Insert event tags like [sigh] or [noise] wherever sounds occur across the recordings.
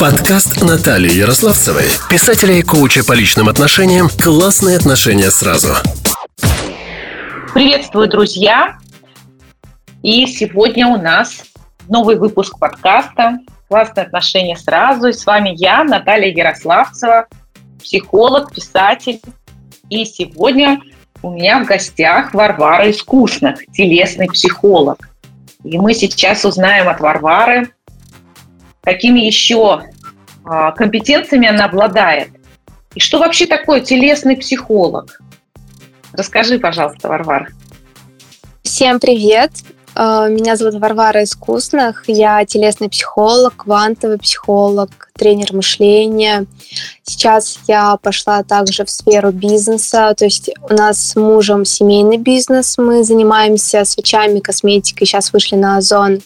Подкаст Натальи Ярославцевой, писателя и коуча по личным отношениям «Классные отношения сразу». Приветствую, друзья! И сегодня у нас новый выпуск подкаста «Классные отношения сразу». И с вами я, Наталья Ярославцева, психолог, писатель. И сегодня у меня в гостях Варвара Искусных, телесный психолог. И мы сейчас узнаем от Варвары, какими еще а, компетенциями она обладает. И что вообще такое телесный психолог? Расскажи, пожалуйста, Варвара. Всем привет! А, меня зовут Варвара Искусных. Я телесный психолог, квантовый психолог, тренер мышления. Сейчас я пошла также в сферу бизнеса. То есть у нас с мужем семейный бизнес. Мы занимаемся свечами, косметикой. Сейчас вышли на Озон.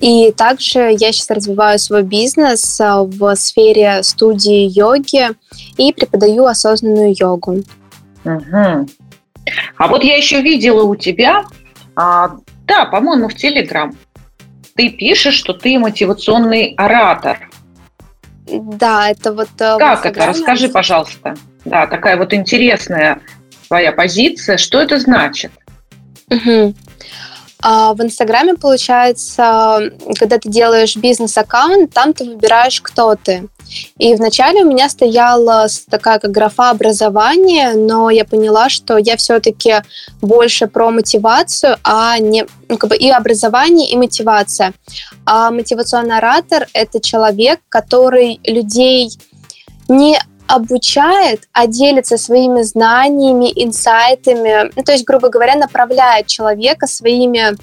И также я сейчас развиваю свой бизнес а, в сфере студии йоги и преподаю осознанную йогу. Угу. А вот я еще видела у тебя, а, да, по-моему, в Телеграм, ты пишешь, что ты мотивационный оратор. Да, это вот... Э, как это? Расскажи, пожалуйста. Да, такая вот интересная твоя позиция. Что это значит? Угу. А в Инстаграме, получается, когда ты делаешь бизнес-аккаунт, там ты выбираешь, кто ты. И вначале у меня стояла такая как графа образования, но я поняла, что я все-таки больше про мотивацию, а не ну, как бы и образование, и мотивация. А мотивационный оратор это человек, который людей не обучает, а делится своими знаниями, инсайтами, ну, то есть, грубо говоря, направляет человека своими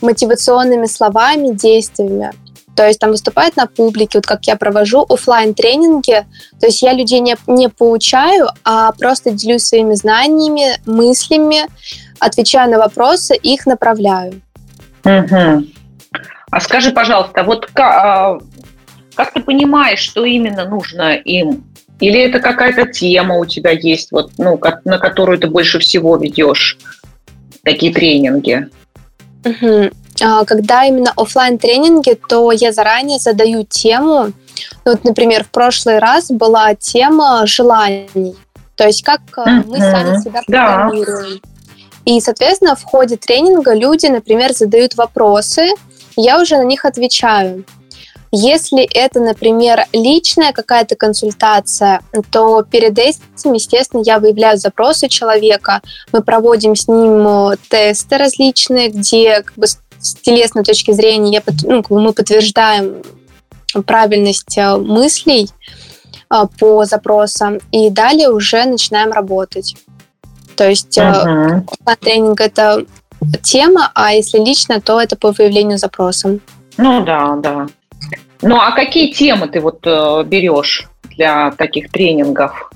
мотивационными словами, действиями. То есть там выступает на публике, вот как я провожу офлайн тренинги. То есть я людей не, не поучаю, а просто делюсь своими знаниями, мыслями, отвечаю на вопросы, их направляю. Угу. А скажи, пожалуйста, вот как, а, как ты понимаешь, что именно нужно им или это какая-то тема у тебя есть, вот, ну, на которую ты больше всего ведешь такие тренинги? Угу. Когда именно офлайн тренинги, то я заранее задаю тему. Ну, вот, например, в прошлый раз была тема желаний. То есть как угу. мы сами себя программируем. Да. И, соответственно, в ходе тренинга люди, например, задают вопросы, я уже на них отвечаю. Если это, например, личная какая-то консультация, то перед этим, естественно, я выявляю запросы человека, мы проводим с ним э, тесты различные, где как бы, с телесной точки зрения я, ну, мы подтверждаем правильность э, мыслей э, по запросам, и далее уже начинаем работать. То есть uh-huh. тренинг это тема, а если лично, то это по выявлению запросам. Ну да, да. Ну, а какие темы ты вот э, берешь для таких тренингов?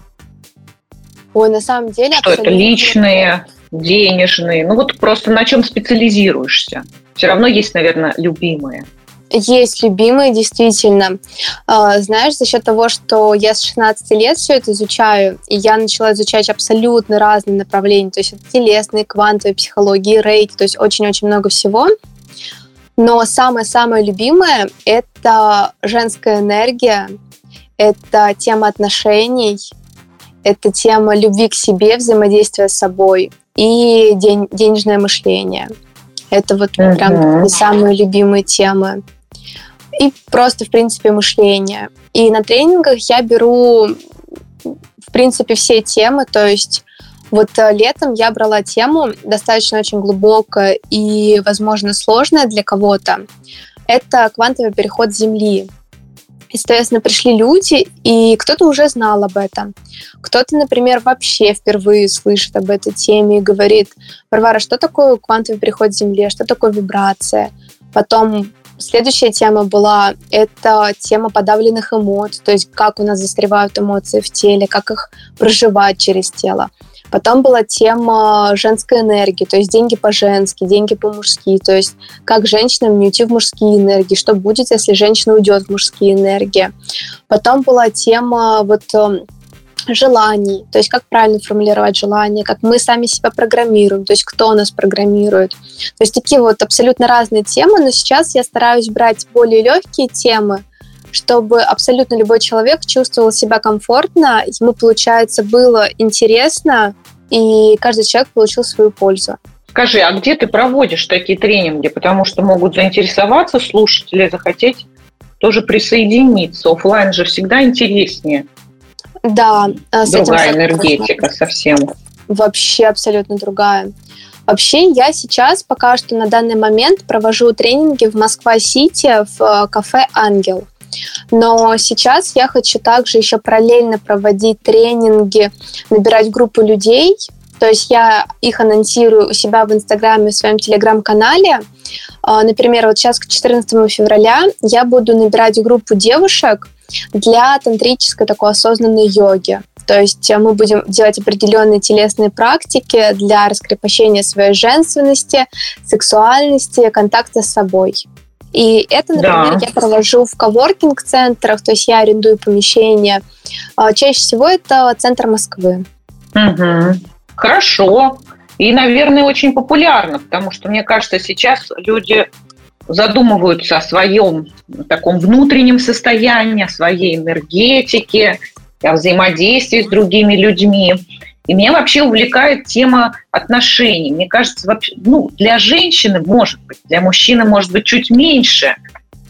Ой, на самом деле... Что это личные, денежные? Ну, вот просто на чем специализируешься? Все равно есть, наверное, любимые. Есть любимые, действительно. А, знаешь, за счет того, что я с 16 лет все это изучаю, и я начала изучать абсолютно разные направления, то есть телесные, квантовые психологии, рейки, то есть очень-очень много всего – но самое-самое любимое — это женская энергия, это тема отношений, это тема любви к себе, взаимодействия с собой и день, денежное мышление. Это вот uh-huh. прям самые любимые темы. И просто, в принципе, мышление. И на тренингах я беру, в принципе, все темы, то есть вот э, летом я брала тему достаточно очень глубокая и, возможно, сложная для кого-то. Это квантовый переход Земли. И, соответственно, пришли люди, и кто-то уже знал об этом. Кто-то, например, вообще впервые слышит об этой теме и говорит, Варвара, что такое квантовый переход Земли, что такое вибрация? Потом Следующая тема была, это тема подавленных эмоций, то есть как у нас застревают эмоции в теле, как их проживать через тело. Потом была тема женской энергии, то есть деньги по-женски, деньги по-мужски, то есть как женщинам не уйти в мужские энергии, что будет, если женщина уйдет в мужские энергии. Потом была тема вот эм, желаний, то есть как правильно формулировать желания, как мы сами себя программируем, то есть кто нас программирует. То есть такие вот абсолютно разные темы, но сейчас я стараюсь брать более легкие темы, чтобы абсолютно любой человек чувствовал себя комфортно, ему, получается, было интересно, и каждый человек получил свою пользу. Скажи, а где ты проводишь такие тренинги? Потому что могут заинтересоваться слушатели, захотеть тоже присоединиться. Оффлайн же всегда интереснее. Да. С другая энергетика совсем. Вообще абсолютно другая. Вообще, я сейчас пока что на данный момент провожу тренинги в Москва-Сити в э, кафе «Ангел». Но сейчас я хочу также еще параллельно проводить тренинги, набирать группу людей. То есть я их анонсирую у себя в Инстаграме, в своем Телеграм-канале. А, например, вот сейчас к 14 февраля я буду набирать группу девушек для тантрической такой осознанной йоги. То есть мы будем делать определенные телесные практики для раскрепощения своей женственности, сексуальности, контакта с собой. И это, например, да. я провожу в коворкинг-центрах, то есть я арендую помещение. А, чаще всего это центр Москвы. Угу. Хорошо. И, наверное, очень популярно, потому что, мне кажется, сейчас люди задумываются о своем таком внутреннем состоянии, о своей энергетике, о взаимодействии с другими людьми. И меня вообще увлекает тема отношений. Мне кажется, вообще, ну, для женщины, может быть, для мужчины, может быть, чуть меньше,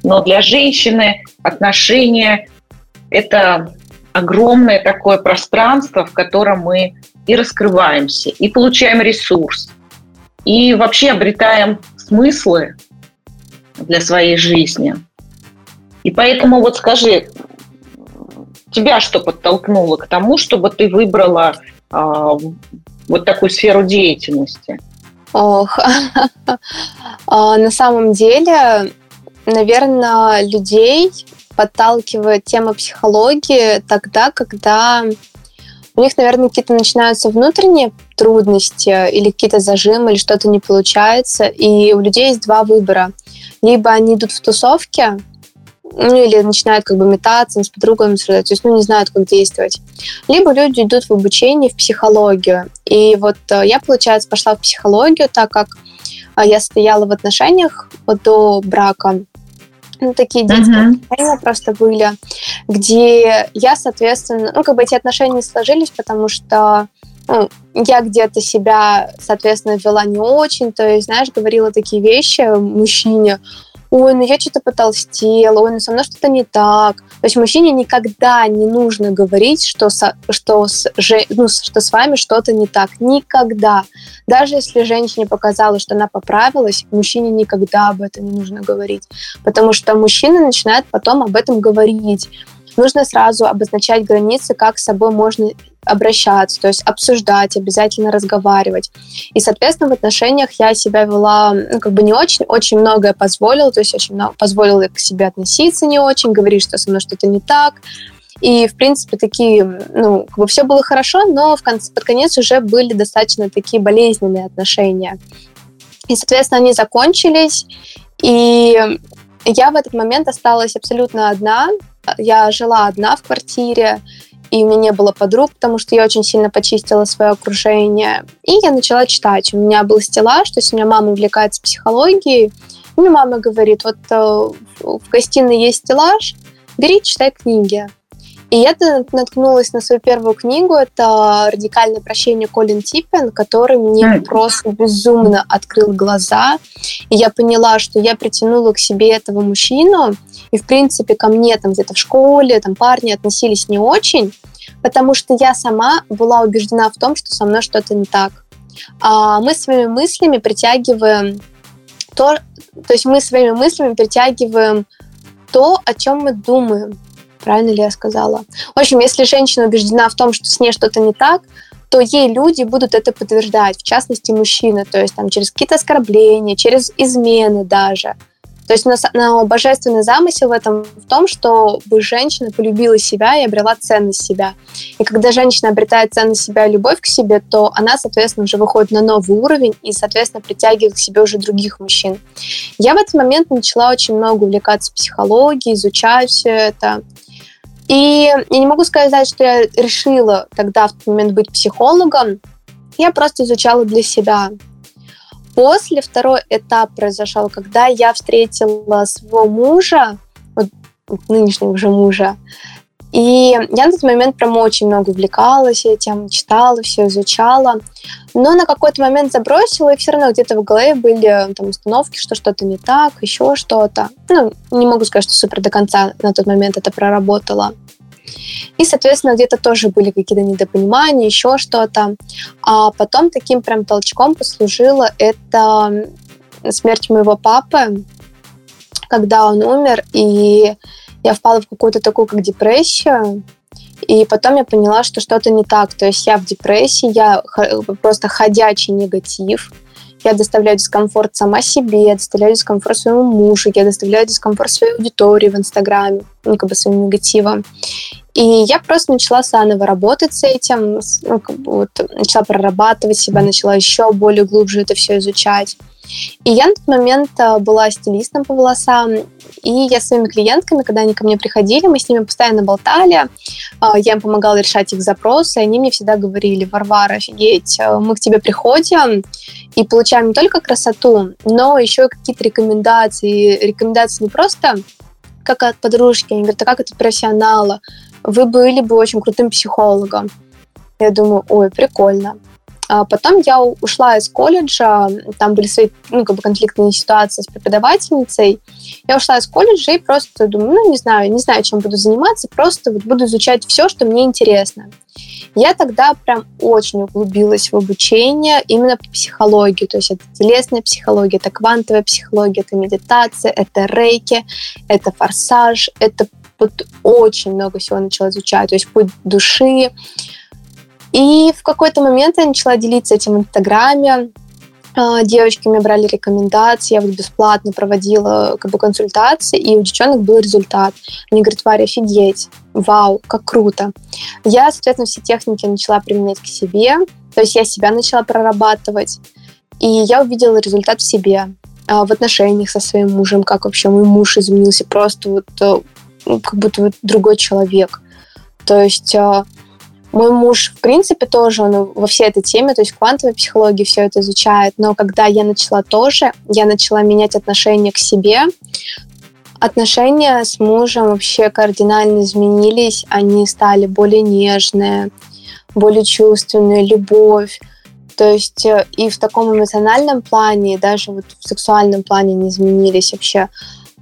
но для женщины отношения – это огромное такое пространство, в котором мы и раскрываемся, и получаем ресурс, и вообще обретаем смыслы для своей жизни. И поэтому вот скажи, тебя что подтолкнуло к тому, чтобы ты выбрала вот такую сферу деятельности? Ох, [laughs] а, на самом деле, наверное, людей подталкивает тема психологии тогда, когда у них, наверное, какие-то начинаются внутренние трудности или какие-то зажимы, или что-то не получается, и у людей есть два выбора. Либо они идут в тусовки, ну, или начинают как бы метаться, с подругами то есть, ну, не знают, как действовать. Либо люди идут в обучение, в психологию. И вот э, я, получается, пошла в психологию, так как э, я стояла в отношениях до брака. Ну, такие детские uh-huh. отношения просто были, где я, соответственно, ну, как бы эти отношения сложились, потому что ну, я где-то себя, соответственно, вела не очень, то есть, знаешь, говорила такие вещи мужчине, ой, ну я что-то потолстела, ой, ну со мной что-то не так. То есть мужчине никогда не нужно говорить, что, со, что, с, ну, что с вами что-то не так. Никогда. Даже если женщине показалось, что она поправилась, мужчине никогда об этом не нужно говорить. Потому что мужчина начинает потом об этом говорить нужно сразу обозначать границы, как с собой можно обращаться, то есть обсуждать, обязательно разговаривать. И, соответственно, в отношениях я себя вела, ну, как бы не очень, очень многое позволила, то есть очень много, позволила к себе относиться не очень, говорить, что со мной что-то не так. И, в принципе, такие, ну, как бы все было хорошо, но в конце, под конец уже были достаточно такие болезненные отношения. И, соответственно, они закончились, и я в этот момент осталась абсолютно одна, я жила одна в квартире, и у меня не было подруг, потому что я очень сильно почистила свое окружение. И я начала читать. У меня был стеллаж, то есть у меня мама увлекается психологией. Мне мама говорит, вот э, в гостиной есть стеллаж, бери, читай книги. И я наткнулась на свою первую книгу. Это «Радикальное прощение» Колин Типпен, который мне просто безумно открыл глаза. И я поняла, что я притянула к себе этого мужчину, и, в принципе, ко мне там где-то в школе там парни относились не очень, потому что я сама была убеждена в том, что со мной что-то не так. А мы своими мыслями притягиваем то, то есть мы своими мыслями притягиваем то, о чем мы думаем. Правильно ли я сказала? В общем, если женщина убеждена в том, что с ней что-то не так, то ей люди будут это подтверждать, в частности мужчины, то есть там через какие-то оскорбления, через измены даже. То есть на, на божественный замысел в этом в том, чтобы женщина полюбила себя и обрела ценность себя. И когда женщина обретает ценность себя и любовь к себе, то она, соответственно, уже выходит на новый уровень и, соответственно, притягивает к себе уже других мужчин. Я в этот момент начала очень много увлекаться психологией, изучать все это. И я не могу сказать, что я решила тогда в тот момент быть психологом. Я просто изучала для себя. После второй этап произошел, когда я встретила своего мужа, вот нынешнего уже мужа. И я на тот момент прям очень много увлекалась этим, читала, все изучала. Но на какой-то момент забросила, и все равно где-то в голове были там установки, что что-то не так, еще что-то. Ну, не могу сказать, что супер до конца на тот момент это проработала. И, соответственно, где-то тоже были какие-то недопонимания, еще что-то. А потом таким прям толчком послужило это смерть моего папы, когда он умер, и я впала в какую-то такую как депрессию, и потом я поняла, что что-то не так. То есть я в депрессии, я просто ходячий негатив. Я доставляю дискомфорт сама себе, я доставляю дискомфорт своему мужу, я доставляю дискомфорт своей аудитории в Инстаграме, ну, как бы своим негативом. И я просто начала заново работать с этим, ну, как бы вот, начала прорабатывать себя, начала еще более глубже это все изучать. И я на тот момент э, была стилистом по волосам, и я своими клиентками, когда они ко мне приходили, мы с ними постоянно болтали, э, я им помогала решать их запросы, и они мне всегда говорили, Варвара, офигеть, э, мы к тебе приходим и получаем не только красоту, но еще какие-то рекомендации. Рекомендации не просто как от подружки, они говорят, а как от профессионала. Вы были бы очень крутым психологом. Я думаю, ой, прикольно. А потом я ушла из колледжа, там были свои ну, как бы конфликтные ситуации с преподавательницей. Я ушла из колледжа и просто думаю, ну, не знаю, не знаю, чем буду заниматься, просто вот буду изучать все, что мне интересно. Я тогда прям очень углубилась в обучение именно по психологии, то есть это телесная психология, это квантовая психология, это медитация, это рейки, это форсаж, это вот очень много всего начала изучать, то есть путь души, и в какой-то момент я начала делиться этим в Инстаграме. А, девочки мне брали рекомендации, я вот бесплатно проводила как бы консультации, и у девчонок был результат. Они говорят, Варя, офигеть, вау, как круто. Я, соответственно, все техники начала применять к себе, то есть я себя начала прорабатывать, и я увидела результат в себе, а, в отношениях со своим мужем, как вообще мой муж изменился, просто вот э, как будто вот другой человек. То есть а, мой муж, в принципе, тоже он во всей этой теме, то есть квантовой психологии все это изучает, но когда я начала тоже, я начала менять отношение к себе, отношения с мужем вообще кардинально изменились, они стали более нежные, более чувственные, любовь. То есть э, и в таком эмоциональном плане, и даже вот в сексуальном плане не изменились вообще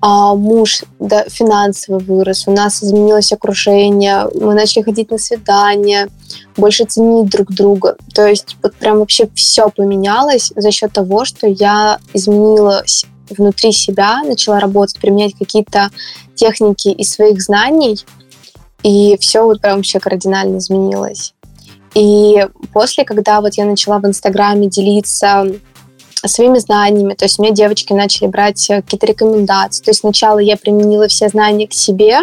а муж да, финансово вырос, у нас изменилось окружение, мы начали ходить на свидания, больше ценить друг друга. То есть вот прям вообще все поменялось за счет того, что я изменилась внутри себя, начала работать, применять какие-то техники из своих знаний, и все вот прям вообще кардинально изменилось. И после, когда вот я начала в Инстаграме делиться своими знаниями. То есть мне девочки начали брать э, какие-то рекомендации. То есть сначала я применила все знания к себе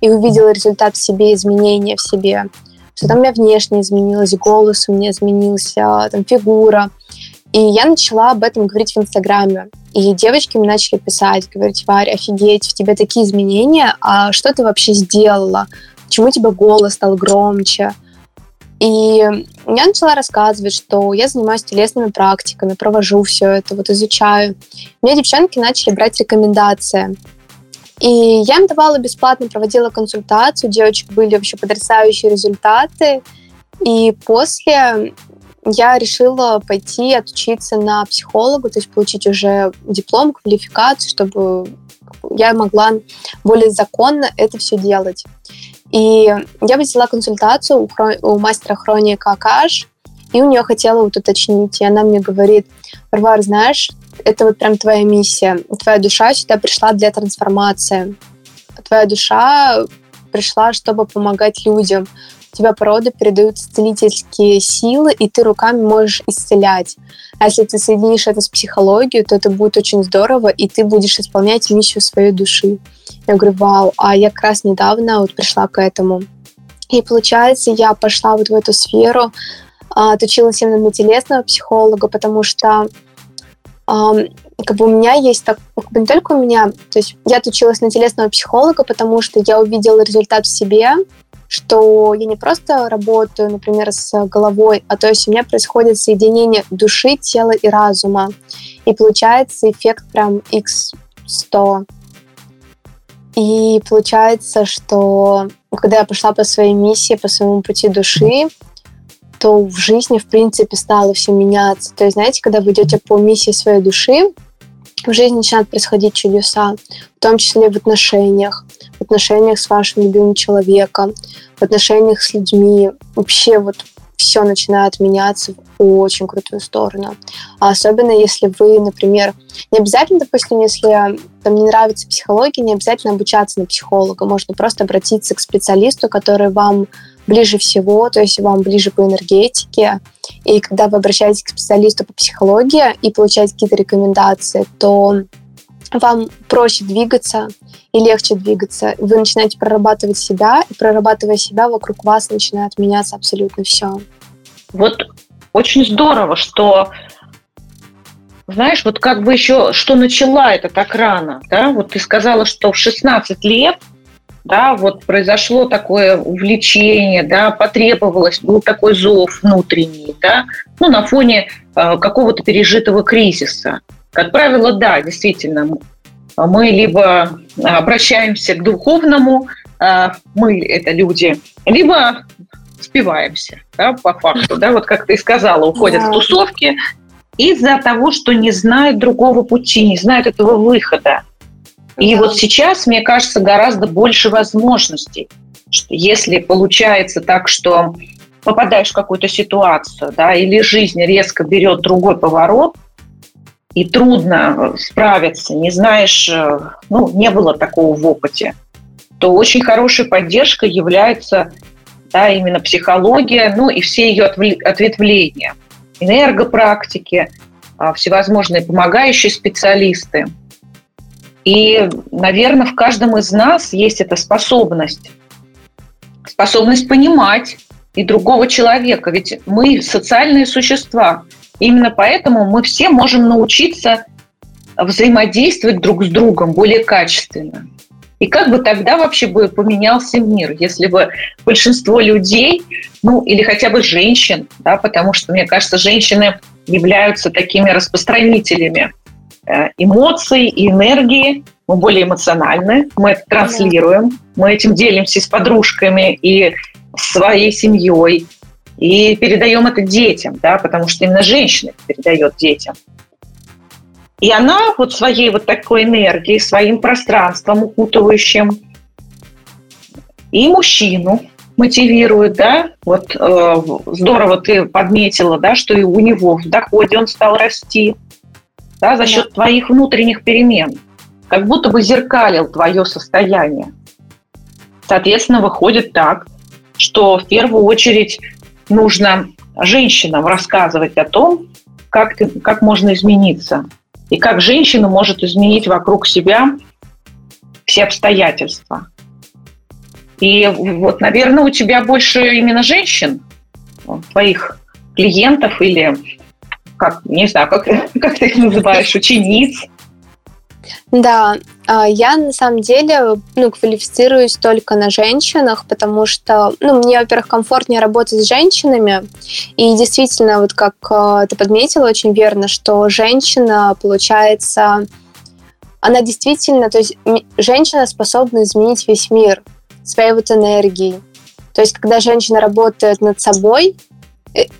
и увидела результат в себе, изменения в себе. Что там у меня внешне изменилось, голос у меня изменился, там фигура. И я начала об этом говорить в Инстаграме. И девочки мне начали писать, говорить, Варя, офигеть, в тебе такие изменения, а что ты вообще сделала? Почему у тебя голос стал громче? И я начала рассказывать, что я занимаюсь телесными практиками, провожу все это, вот изучаю. Мне девчонки начали брать рекомендации. И я им давала бесплатно, проводила консультацию, у девочек были вообще потрясающие результаты. И после я решила пойти отучиться на психолога, то есть получить уже диплом, квалификацию, чтобы я могла более законно это все делать. И я взяла консультацию у, хрон... у мастера хроника Акаш, и у нее хотела вот уточнить. И она мне говорит, Варвар, знаешь, это вот прям твоя миссия. Твоя душа сюда пришла для трансформации. Твоя душа пришла, чтобы помогать людям. Тебя порода передают целительские силы, и ты руками можешь исцелять. А если ты соединишь это с психологией, то это будет очень здорово, и ты будешь исполнять миссию своей души. Я говорю, вау, а я как раз недавно вот пришла к этому. И получается, я пошла вот в эту сферу, а, отучилась именно на телесного психолога, потому что как бы у меня есть так, как бы не только у меня, то есть я отучилась на телесного психолога, потому что я увидела результат в себе, что я не просто работаю, например, с головой, а то есть у меня происходит соединение души, тела и разума. И получается эффект прям x100. И получается, что когда я пошла по своей миссии, по своему пути души, то в жизни, в принципе, стало все меняться. То есть, знаете, когда вы идете по миссии своей души, в жизни начинают происходить чудеса, в том числе в отношениях, в отношениях с вашим любимым человеком, в отношениях с людьми. Вообще вот все начинает меняться в очень крутую сторону. А особенно если вы, например, не обязательно, допустим, если там не нравится психология, не обязательно обучаться на психолога. Можно просто обратиться к специалисту, который вам ближе всего, то есть вам ближе по энергетике. И когда вы обращаетесь к специалисту по психологии и получаете какие-то рекомендации, то вам проще двигаться и легче двигаться. Вы начинаете прорабатывать себя, и прорабатывая себя, вокруг вас начинает меняться абсолютно все. Вот очень здорово, что знаешь, вот как бы еще, что начала это так рано, да, вот ты сказала, что в 16 лет да, вот произошло такое увлечение, да, потребовалось, был такой зов внутренний, да, ну, на фоне э, какого-то пережитого кризиса. Как правило, да, действительно, мы либо обращаемся к духовному, э, мы это люди, либо спиваемся, да, по факту, да, вот как ты сказала, уходят да. в тусовки из-за того, что не знают другого пути, не знают этого выхода. И вот сейчас, мне кажется, гораздо больше возможностей. Что если получается так, что попадаешь в какую-то ситуацию, да, или жизнь резко берет другой поворот, и трудно справиться, не знаешь, э, ну, не было такого в опыте, то очень хорошей поддержкой является да, именно психология, ну и все ее ответвления, энергопрактики, а, всевозможные помогающие специалисты – и, наверное, в каждом из нас есть эта способность. Способность понимать и другого человека. Ведь мы социальные существа. Именно поэтому мы все можем научиться взаимодействовать друг с другом более качественно. И как бы тогда вообще бы поменялся мир, если бы большинство людей, ну или хотя бы женщин, да, потому что, мне кажется, женщины являются такими распространителями эмоций и энергии. Мы более эмоциональны, мы это транслируем, мы этим делимся с подружками и своей семьей, и передаем это детям, да, потому что именно женщина передает детям. И она вот своей вот такой энергией, своим пространством укутывающим и мужчину мотивирует, да, вот э, здорово ты подметила, да, что и у него в доходе он стал расти, да, за счет да. твоих внутренних перемен, как будто бы зеркалил твое состояние. Соответственно, выходит так, что в первую очередь нужно женщинам рассказывать о том, как, ты, как можно измениться, и как женщина может изменить вокруг себя все обстоятельства. И вот, наверное, у тебя больше именно женщин, твоих клиентов или как, не знаю, как, [laughs] как ты их называешь, учениц? Да, а, я на самом деле ну, квалифицируюсь только на женщинах, потому что, ну, мне, во-первых, комфортнее работать с женщинами, и действительно, вот как а, ты подметила очень верно, что женщина, получается, она действительно, то есть женщина способна изменить весь мир своей вот энергией. То есть, когда женщина работает над собой,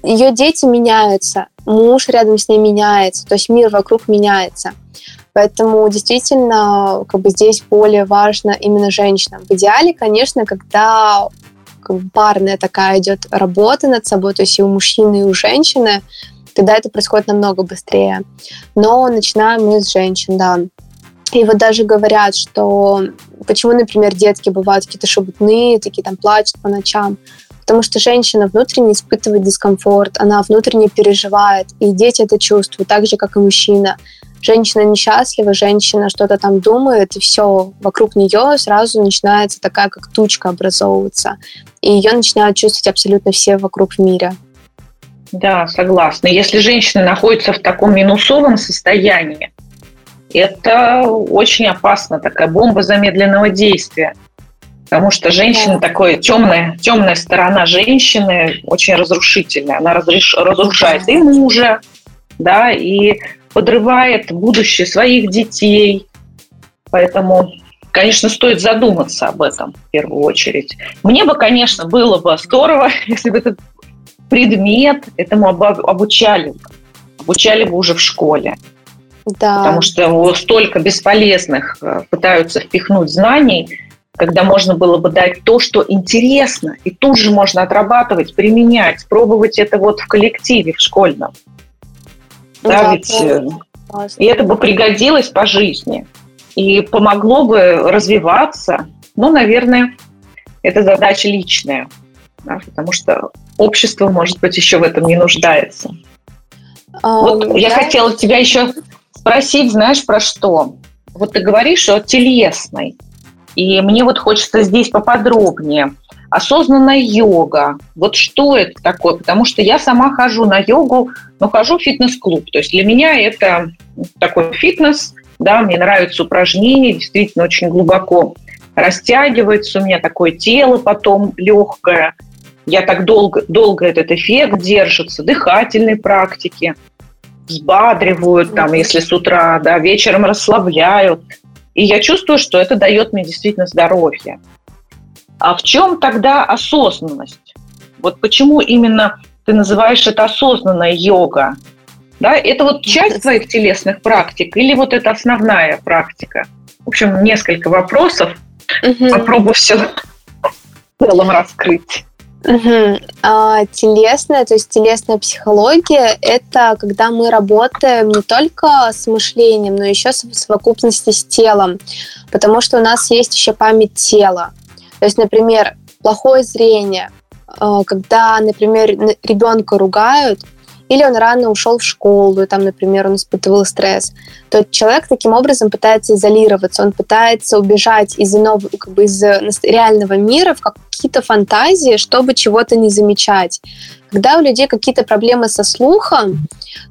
ее дети меняются, муж рядом с ней меняется, то есть мир вокруг меняется. Поэтому действительно как бы здесь более важно именно женщинам. В идеале, конечно, когда как бы, парная такая идет работа над собой, то есть и у мужчины, и у женщины, тогда это происходит намного быстрее. Но начинаем мы с женщин, да. И вот даже говорят, что почему, например, детки бывают какие-то шебутные, такие там плачут по ночам. Потому что женщина внутренне испытывает дискомфорт, она внутренне переживает, и дети это чувствуют, так же, как и мужчина. Женщина несчастлива, женщина что-то там думает, и все, вокруг нее сразу начинается такая, как тучка образовываться. И ее начинают чувствовать абсолютно все вокруг в мире. Да, согласна. Если женщина находится в таком минусовом состоянии, это очень опасно, такая бомба замедленного действия. Потому что женщина да. такой темная, темная сторона женщины очень разрушительная. Она разреш, разрушает и мужа, да, и подрывает будущее своих детей. Поэтому конечно, стоит задуматься об этом в первую очередь. Мне бы, конечно, было бы здорово, [laughs] если бы этот предмет этому обучали. Обучали бы уже в школе. Да. Потому что столько бесполезных э, пытаются впихнуть знаний, когда можно было бы дать то, что интересно, и тут же можно отрабатывать, применять, пробовать это вот в коллективе, в школьном. Да, да ведь... И это бы пригодилось по жизни и помогло бы развиваться. Ну, наверное, это задача личная, да, потому что общество, может быть, еще в этом не нуждается. Um, вот я хотела тебя еще спросить, знаешь, про что? Вот ты говоришь о телесной, и мне вот хочется здесь поподробнее. Осознанная йога. Вот что это такое? Потому что я сама хожу на йогу, но хожу в фитнес-клуб. То есть для меня это такой фитнес, да, мне нравятся упражнения, действительно очень глубоко растягивается, у меня такое тело потом легкое, я так долго, долго этот эффект держится, дыхательные практики, взбадривают, там, если с утра, да, вечером расслабляют. И я чувствую, что это дает мне действительно здоровье. А в чем тогда осознанность? Вот почему именно ты называешь это осознанная йога? Да, это вот часть [laughs] твоих телесных практик или вот это основная практика? В общем, несколько вопросов. Угу. Попробую все в целом раскрыть. Угу. А, телесная, то есть телесная психология, это когда мы работаем не только с мышлением, но еще в совокупности с телом, потому что у нас есть еще память тела. То есть, например, плохое зрение, а, когда, например, ребенка ругают, или он рано ушел в школу, и там, например, он испытывал стресс, то человек таким образом пытается изолироваться, он пытается убежать из иного, как бы из реального мира в какие-то фантазии, чтобы чего-то не замечать. Когда у людей какие-то проблемы со слухом,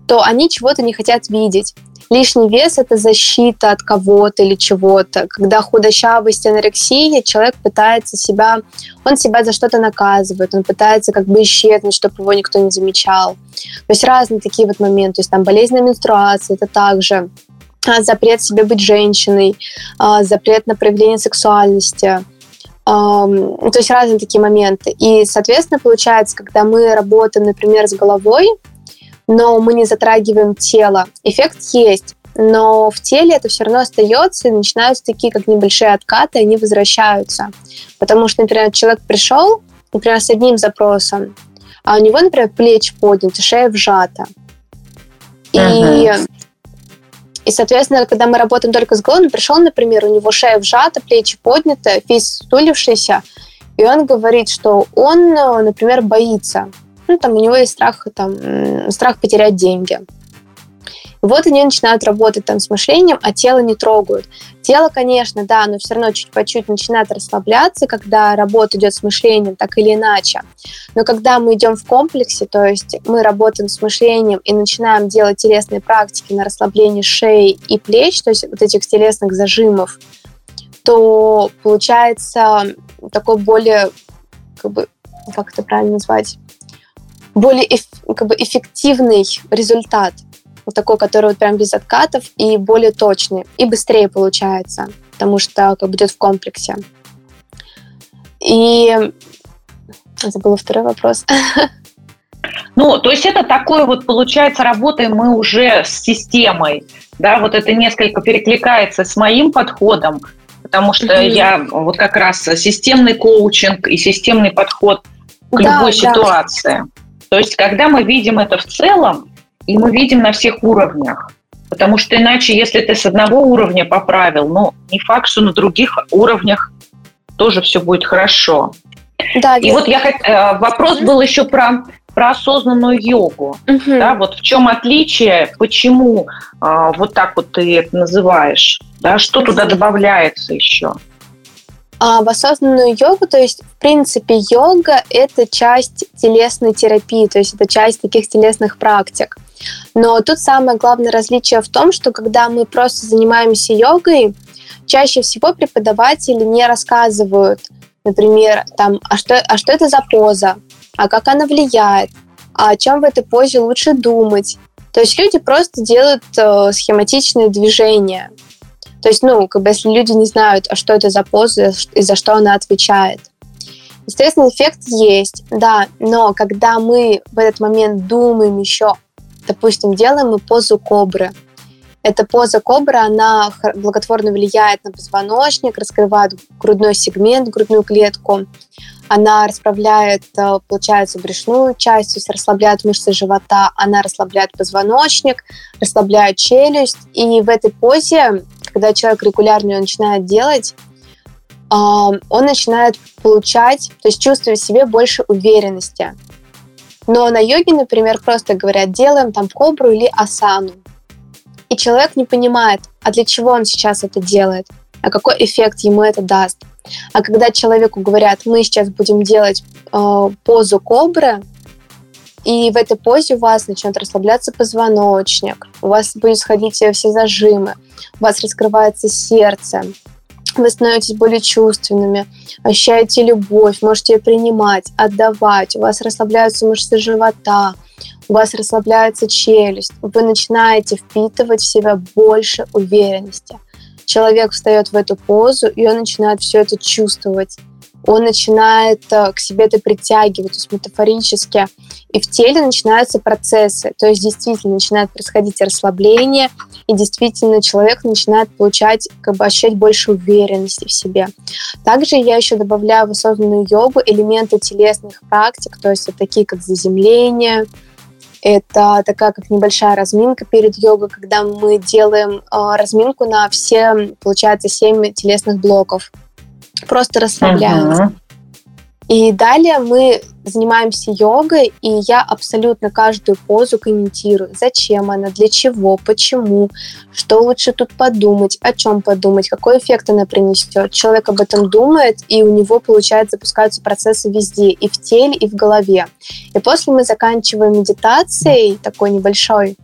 то они чего-то не хотят видеть. Лишний вес – это защита от кого-то или чего-то. Когда худощавость, анорексия, человек пытается себя, он себя за что-то наказывает, он пытается как бы исчезнуть, чтобы его никто не замечал. То есть разные такие вот моменты. То есть там болезненная менструация – это также а, запрет себе быть женщиной, а, запрет на проявление сексуальности. То есть разные такие моменты. И, соответственно, получается, когда мы работаем, например, с головой, но мы не затрагиваем тело. Эффект есть, но в теле это все равно остается, и начинаются такие, как небольшие откаты, они возвращаются. Потому что, например, человек пришел, например, с одним запросом, а у него, например, плечи подняты, шея вжата. И, uh-huh. И, соответственно, когда мы работаем только с головой, он пришел, например, у него шея вжата, плечи подняты, фейс стулившийся, и он говорит, что он, например, боится ну, там у него есть страх, там, страх потерять деньги. Вот они начинают работать там с мышлением, а тело не трогают. Тело, конечно, да, но все равно чуть по чуть начинает расслабляться, когда работа идет с мышлением, так или иначе. Но когда мы идем в комплексе, то есть мы работаем с мышлением и начинаем делать телесные практики на расслабление шеи и плеч, то есть вот этих телесных зажимов, то получается такой более, как бы, как это правильно назвать, более эф, как бы эффективный результат, вот такой, который вот прям без откатов и более точный, и быстрее получается, потому что как бы идет в комплексе. И был второй вопрос. [laughs] Ну, то есть это такое вот, получается, работаем мы уже с системой, да, вот это несколько перекликается с моим подходом, потому что mm-hmm. я вот как раз системный коучинг и системный подход к да, любой да. ситуации. То есть, когда мы видим это в целом, и мы видим на всех уровнях, потому что иначе, если ты с одного уровня поправил, ну, не факт, что на других уровнях тоже все будет хорошо. Да, и вот я э, вопрос был еще про про осознанную йогу. Угу. Да, вот в чем отличие, почему э, вот так вот ты это называешь? Да, что угу. туда добавляется еще? А в осознанную йогу, то есть, в принципе, йога – это часть телесной терапии, то есть это часть таких телесных практик. Но тут самое главное различие в том, что когда мы просто занимаемся йогой, чаще всего преподаватели не рассказывают, например, там, а что, а что это за поза, а как она влияет, а о чем в этой позе лучше думать. То есть люди просто делают э, схематичные движения. То есть, ну, как бы если люди не знают, а что это за поза и за что она отвечает. Естественно, эффект есть, да, но когда мы в этот момент думаем еще, допустим, делаем мы позу кобры, эта поза кобры, она благотворно влияет на позвоночник, раскрывает грудной сегмент, грудную клетку. Она расправляет, э, получается, брюшную часть, то есть расслабляет мышцы живота, она расслабляет позвоночник, расслабляет челюсть. И в этой позе, когда человек регулярно ее начинает делать, он начинает получать, то есть чувствовать в себе больше уверенности. Но на йоге, например, просто говорят, делаем там кобру или асану. И человек не понимает, а для чего он сейчас это делает, а какой эффект ему это даст. А когда человеку говорят, мы сейчас будем делать э, позу кобры, и в этой позе у вас начнет расслабляться позвоночник, у вас будет сходить все зажимы, у вас раскрывается сердце, вы становитесь более чувственными, ощущаете любовь, можете ее принимать, отдавать, у вас расслабляются мышцы живота, у вас расслабляется челюсть, вы начинаете впитывать в себя больше уверенности. Человек встает в эту позу, и он начинает все это чувствовать он начинает э, к себе это притягивать, то есть метафорически. И в теле начинаются процессы, то есть действительно начинает происходить расслабление, и действительно человек начинает получать, как бы ощущать больше уверенности в себе. Также я еще добавляю в осознанную йогу элементы телесных практик, то есть такие как заземление, это такая как небольшая разминка перед йогой, когда мы делаем э, разминку на все, получается, семь телесных блоков просто расслабляемся. Uh-huh. И далее мы занимаемся йогой, и я абсолютно каждую позу комментирую. Зачем она, для чего, почему, что лучше тут подумать, о чем подумать, какой эффект она принесет. Человек об этом думает, и у него, получается, запускаются процессы везде, и в теле, и в голове. И после мы заканчиваем медитацией, такой небольшой,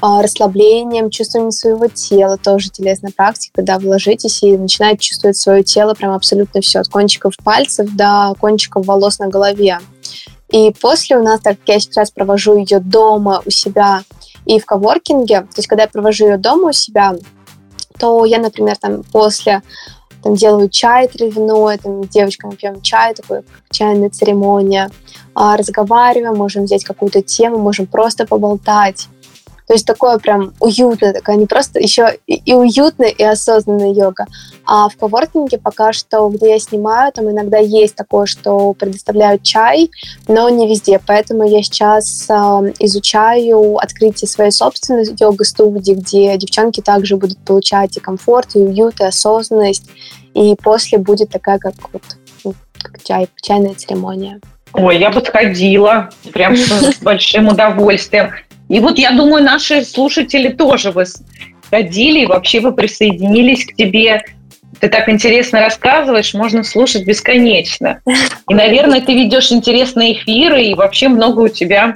расслаблением, чувствованием своего тела, тоже телесная практика, когда вы ложитесь и начинаете чувствовать свое тело прям абсолютно все, от кончиков пальцев до кончиков волос на голове. И после у нас, так как я сейчас провожу ее дома у себя и в коворкинге, то есть когда я провожу ее дома у себя, то я, например, там после там делаю чай травяной, там с девочками пьем чай, такой чайная церемония, а, разговариваем, можем взять какую-то тему, можем просто поболтать. То есть такое прям уютное, такая не просто еще и, и уютная, и осознанная йога. А в коворкинге пока что, где я снимаю, там иногда есть такое, что предоставляют чай, но не везде. Поэтому я сейчас э, изучаю открытие своей собственной йога-студии, где девчонки также будут получать и комфорт, и уют, и осознанность. И после будет такая, как вот ну, как чай, чайная церемония. Ой, я бы сходила прям с большим удовольствием. И вот я думаю, наши слушатели тоже вы ходили, и вообще вы присоединились к тебе. Ты так интересно рассказываешь, можно слушать бесконечно. И, наверное, ты ведешь интересные эфиры, и вообще много у тебя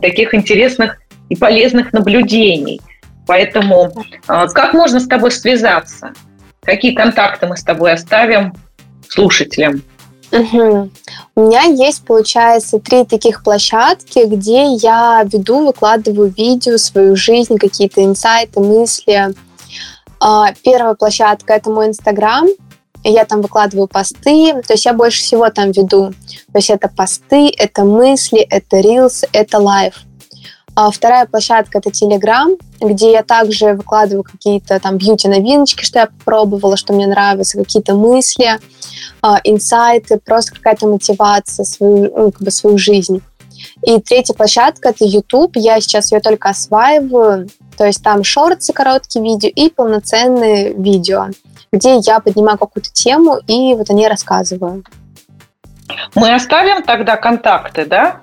таких интересных и полезных наблюдений. Поэтому а, как можно с тобой связаться? Какие контакты мы с тобой оставим слушателям? Угу. У меня есть, получается, три таких площадки, где я веду, выкладываю видео, свою жизнь, какие-то инсайты, мысли. А, первая площадка – это мой Инстаграм. Я там выкладываю посты, то есть я больше всего там веду. То есть это посты, это мысли, это reels, это live. А вторая площадка это Telegram, где я также выкладываю какие-то там beauty -новиночки, что я попробовала, что мне нравится, какие-то мысли, а, инсайты, просто какая-то мотивация, свою, ну, как бы свою жизнь. И третья площадка это YouTube. Я сейчас ее только осваиваю. То есть там shorts ы, короткие видео и полноценные видео, где я поднимаю какую-то тему и вот о ней рассказываю. Мы оставим тогда контакты, да?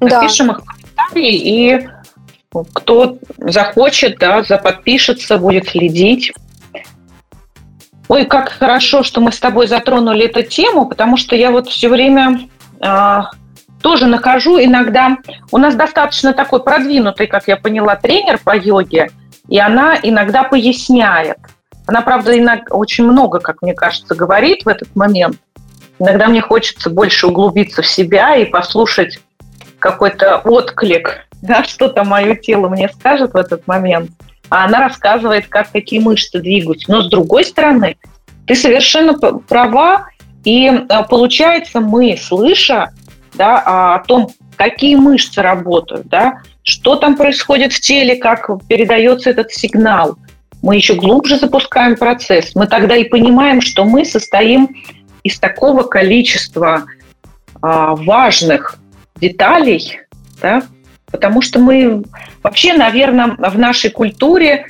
Да. Напишем их комментарии, и кто захочет, да, заподпишется, будет следить. Ой, как хорошо, что мы с тобой затронули эту тему, потому что я вот все время э, тоже нахожу иногда... У нас достаточно такой продвинутый, как я поняла, тренер по йоге, и она иногда поясняет. Она, правда, иногда очень много, как мне кажется, говорит в этот момент. Иногда мне хочется больше углубиться в себя и послушать какой-то отклик, да, что-то мое тело мне скажет в этот момент. а она рассказывает, как какие мышцы двигаются. Но с другой стороны, ты совершенно права, и а, получается, мы, слыша да, о том, какие мышцы работают, да, что там происходит в теле, как передается этот сигнал, мы еще глубже запускаем процесс. Мы тогда и понимаем, что мы состоим из такого количества а, важных деталей, да, потому что мы вообще, наверное, в нашей культуре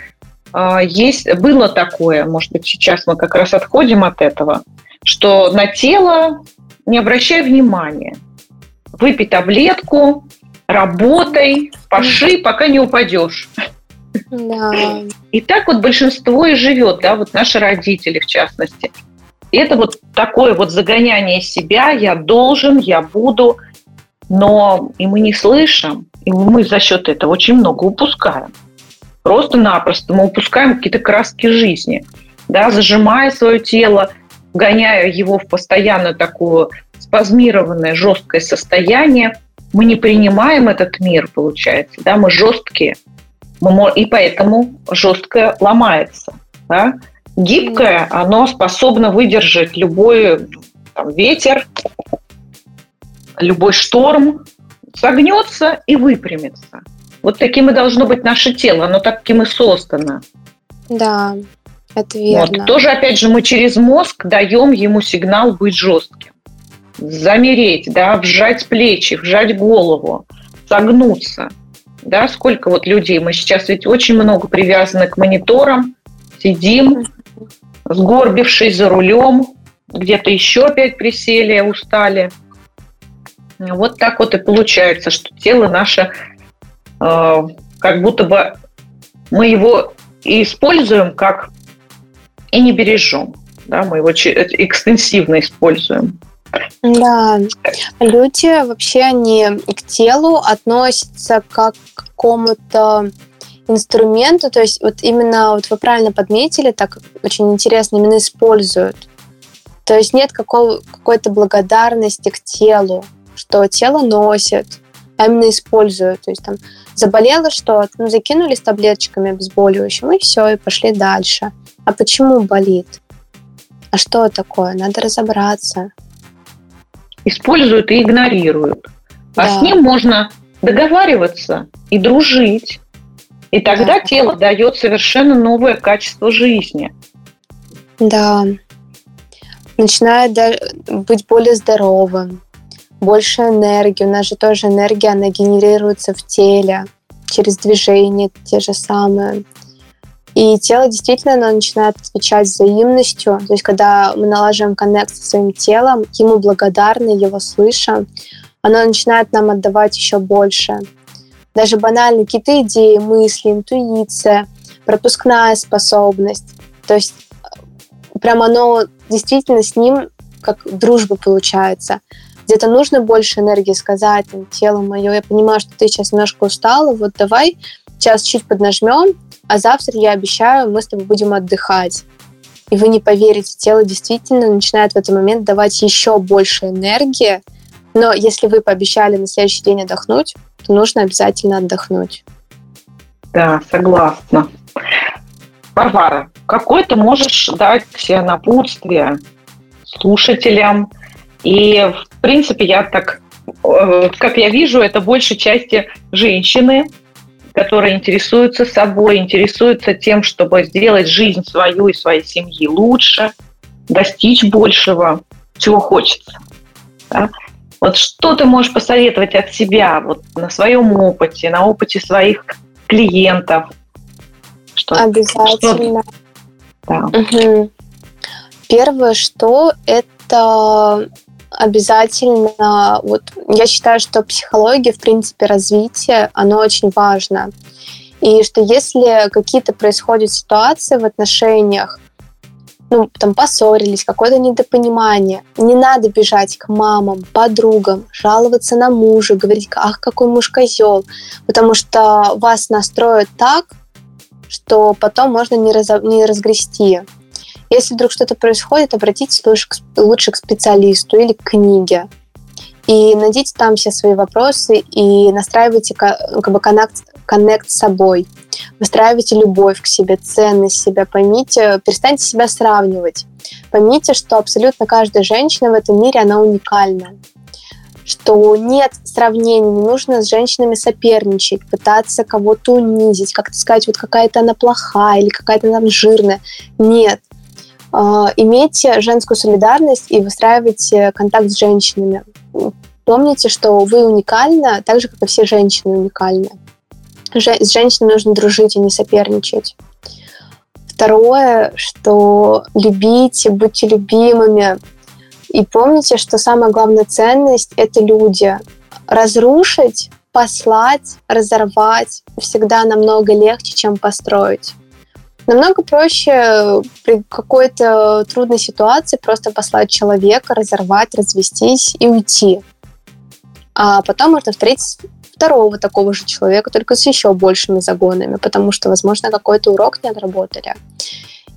а, есть, было такое, может быть, сейчас мы как раз отходим от этого, что на тело не обращай внимания. Выпей таблетку, работай, паши, пока не упадешь. Да. И так вот большинство и живет, да, вот наши родители в частности. И это вот такое вот загоняние себя, я должен, я буду, но и мы не слышим, и мы за счет этого очень много упускаем. Просто-напросто мы упускаем какие-то краски жизни, да, зажимая свое тело, гоняя его в постоянно такое спазмированное, жесткое состояние, мы не принимаем этот мир, получается, да, мы жесткие, мы, и поэтому жесткое ломается, да. Гибкое, оно способно выдержать любой там, ветер, любой шторм, согнется и выпрямится. Вот таким и должно быть наше тело, оно таким и создано. Да, это верно. Вот. Тоже, опять же, мы через мозг даем ему сигнал быть жестким. Замереть, да, вжать плечи, вжать голову, согнуться. Да, сколько вот людей, мы сейчас ведь очень много привязаны к мониторам, сидим, сгорбившись за рулем, где-то еще опять присели, устали. Вот так вот и получается, что тело наше, э, как будто бы мы его и используем как и не бережем. Да, мы его экстенсивно используем. Да, люди вообще они к телу относятся как к какому-то инструменту, то есть вот именно, вот вы правильно подметили, так очень интересно, именно используют. То есть нет какого, какой-то благодарности к телу, что тело носит, а именно используют. То есть там заболело что-то, ну, закинули с таблеточками обезболивающим, и все, и пошли дальше. А почему болит? А что такое? Надо разобраться. Используют и игнорируют. А да. с ним можно договариваться и дружить. И тогда да. тело дает совершенно новое качество жизни. Да. Начинает быть более здоровым, больше энергии. У нас же тоже энергия, она генерируется в теле через движение те же самые. И тело действительно оно начинает отвечать взаимностью. То есть, когда мы налаживаем коннект со своим телом, ему благодарны, его слышим, оно начинает нам отдавать еще больше даже банально какие-то идеи, мысли, интуиция, пропускная способность. То есть прям оно действительно с ним как дружба получается. Где-то нужно больше энергии сказать, там, тело мое, я понимаю, что ты сейчас немножко устала, вот давай сейчас чуть поднажмем, а завтра, я обещаю, мы с тобой будем отдыхать. И вы не поверите, тело действительно начинает в этот момент давать еще больше энергии, но если вы пообещали на следующий день отдохнуть, то нужно обязательно отдохнуть. Да, согласна. Варвара, какой ты можешь дать напутствие слушателям? И, в принципе, я так, э, как я вижу, это большей части женщины, которые интересуются собой, интересуются тем, чтобы сделать жизнь свою и своей семьи лучше, достичь большего, чего хочется. Да? Вот что ты можешь посоветовать от себя вот на своем опыте, на опыте своих клиентов? Что, Обязательно. Что... Да. Угу. Первое, что это обязательно, вот я считаю, что психология, в принципе, развитие, оно очень важно. И что если какие-то происходят ситуации в отношениях, ну, там, поссорились, какое-то недопонимание. Не надо бежать к мамам, подругам, жаловаться на мужа, говорить, ах, какой муж козел, потому что вас настроят так, что потом можно не, раз, не разгрести. Если вдруг что-то происходит, обратитесь лучше к, лучше к специалисту или к книге. и найдите там все свои вопросы и настраивайте как бы коннект, коннект с собой. Выстраивайте любовь к себе, ценность себя, поймите, перестаньте себя сравнивать. Поймите, что абсолютно каждая женщина в этом мире, она уникальна что нет сравнений, не нужно с женщинами соперничать, пытаться кого-то унизить, как-то сказать, вот какая-то она плохая или какая-то она жирная. Нет. А, имейте женскую солидарность и выстраивайте контакт с женщинами. Помните, что вы уникальны, так же, как и все женщины уникальны. С женщиной нужно дружить, а не соперничать. Второе, что любите, будьте любимыми. И помните, что самая главная ценность – это люди. Разрушить, послать, разорвать всегда намного легче, чем построить. Намного проще при какой-то трудной ситуации просто послать человека, разорвать, развестись и уйти. А потом можно встретить второго такого же человека, только с еще большими загонами, потому что, возможно, какой-то урок не отработали.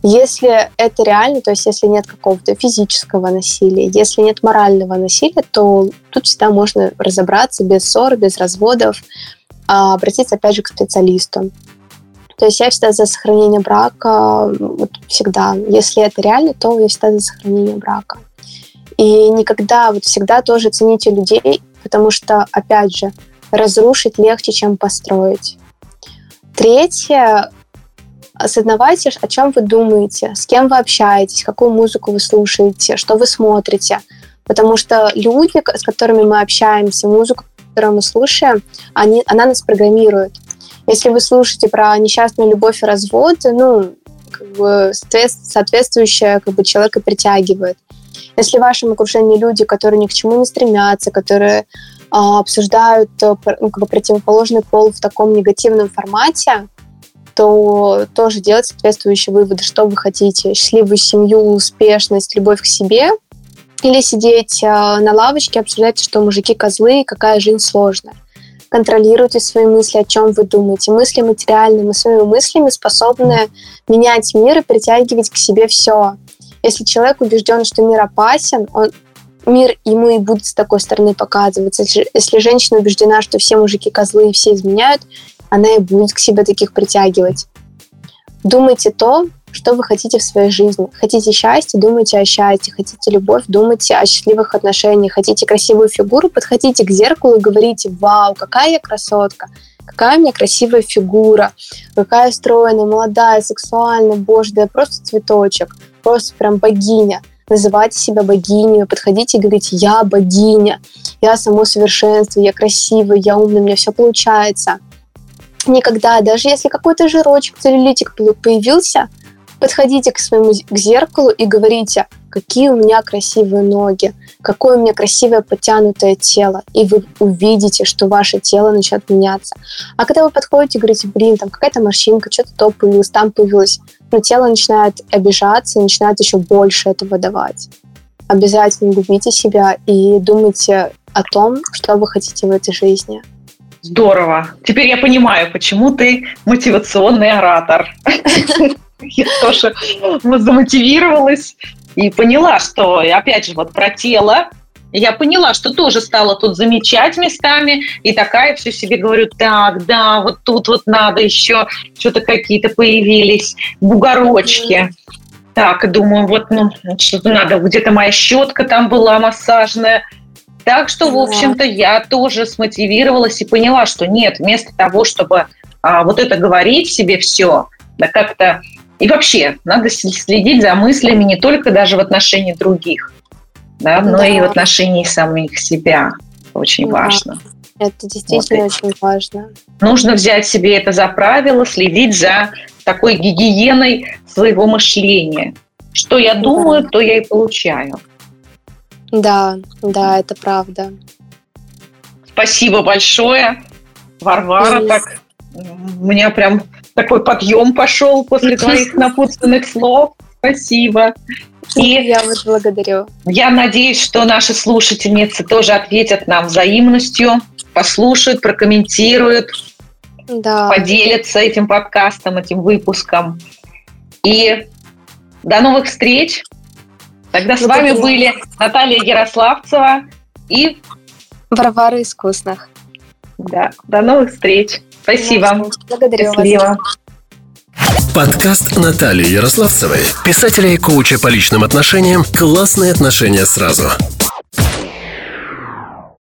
Если это реально, то есть если нет какого-то физического насилия, если нет морального насилия, то тут всегда можно разобраться без ссор, без разводов, а обратиться опять же к специалисту. То есть я всегда за сохранение брака, вот всегда. Если это реально, то я всегда за сохранение брака. И никогда, вот всегда тоже цените людей, потому что, опять же, разрушить легче, чем построить. Третье, осознавайте, о чем вы думаете, с кем вы общаетесь, какую музыку вы слушаете, что вы смотрите. Потому что люди, с которыми мы общаемся, музыку, которую мы слушаем, они, она нас программирует. Если вы слушаете про несчастную любовь и развод, ну, как бы соответствующее как бы человека притягивает. Если в вашем окружении люди, которые ни к чему не стремятся, которые а, обсуждают э, ну, как бы противоположный пол в таком негативном формате, то тоже делать соответствующие выводы, что вы хотите. Счастливую семью, успешность, любовь к себе. Или сидеть э, на лавочке, обсуждать, что мужики козлы какая жизнь сложная. Контролируйте свои мысли, о чем вы думаете. Мысли материальные. Мы своими мыслями способны менять мир и притягивать к себе все. Если человек убежден, что мир опасен, он, мир ему и будет с такой стороны показываться. Если женщина убеждена, что все мужики козлы и все изменяют, она и будет к себе таких притягивать. Думайте то, что вы хотите в своей жизни. Хотите счастья, думайте о счастье. Хотите любовь, думайте о счастливых отношениях. Хотите красивую фигуру, подходите к зеркалу и говорите, вау, какая я красотка, какая у меня красивая фигура, какая стройная, молодая, сексуальная, боже, да я просто цветочек, просто прям богиня называйте себя богиней, подходите и говорите, я богиня, я само совершенство, я красивая, я умная, у меня все получается. Никогда, даже если какой-то жирочек, целлюлитик появился, подходите к своему к зеркалу и говорите, какие у меня красивые ноги, какое у меня красивое подтянутое тело, и вы увидите, что ваше тело начнет меняться. А когда вы подходите и говорите, блин, там какая-то морщинка, что-то то появилось, там появилось, но тело начинает обижаться, начинает еще больше этого давать. Обязательно любите себя и думайте о том, что вы хотите в этой жизни. Здорово. Теперь я понимаю, почему ты мотивационный оратор. [laughs] Я тоже замотивировалась и поняла, что, опять же, вот про тело, я поняла, что тоже стала тут замечать местами, и такая все себе говорю, так, да, вот тут вот надо еще, что-то какие-то появились бугорочки. Так, думаю, вот, ну, что-то надо, где-то моя щетка там была массажная. Так что, в общем-то, я тоже смотивировалась и поняла, что нет, вместо того, чтобы а, вот это говорить себе все, да как-то... И вообще, надо следить за мыслями не только даже в отношении других, да, но да. и в отношении самих себя. Очень да. важно. Это действительно вот. очень важно. Нужно взять себе это за правило, следить за такой гигиеной своего мышления. Что я думаю, да. то я и получаю. Да, да, это правда. Спасибо большое, Варвара. И... Так, у меня прям такой подъем пошел после [laughs] твоих напутственных слов. Спасибо. И я вас благодарю. Я надеюсь, что наши слушательницы тоже ответят нам взаимностью, послушают, прокомментируют, да. поделятся этим подкастом, этим выпуском. И до новых встреч. Тогда с вами были Наталья Ярославцева и Варвары искусных. Да, до новых встреч. Спасибо. Благодарю Счастливо. вас. Подкаст Натальи Ярославцевой, писателя и коуча по личным отношениям «Классные отношения сразу».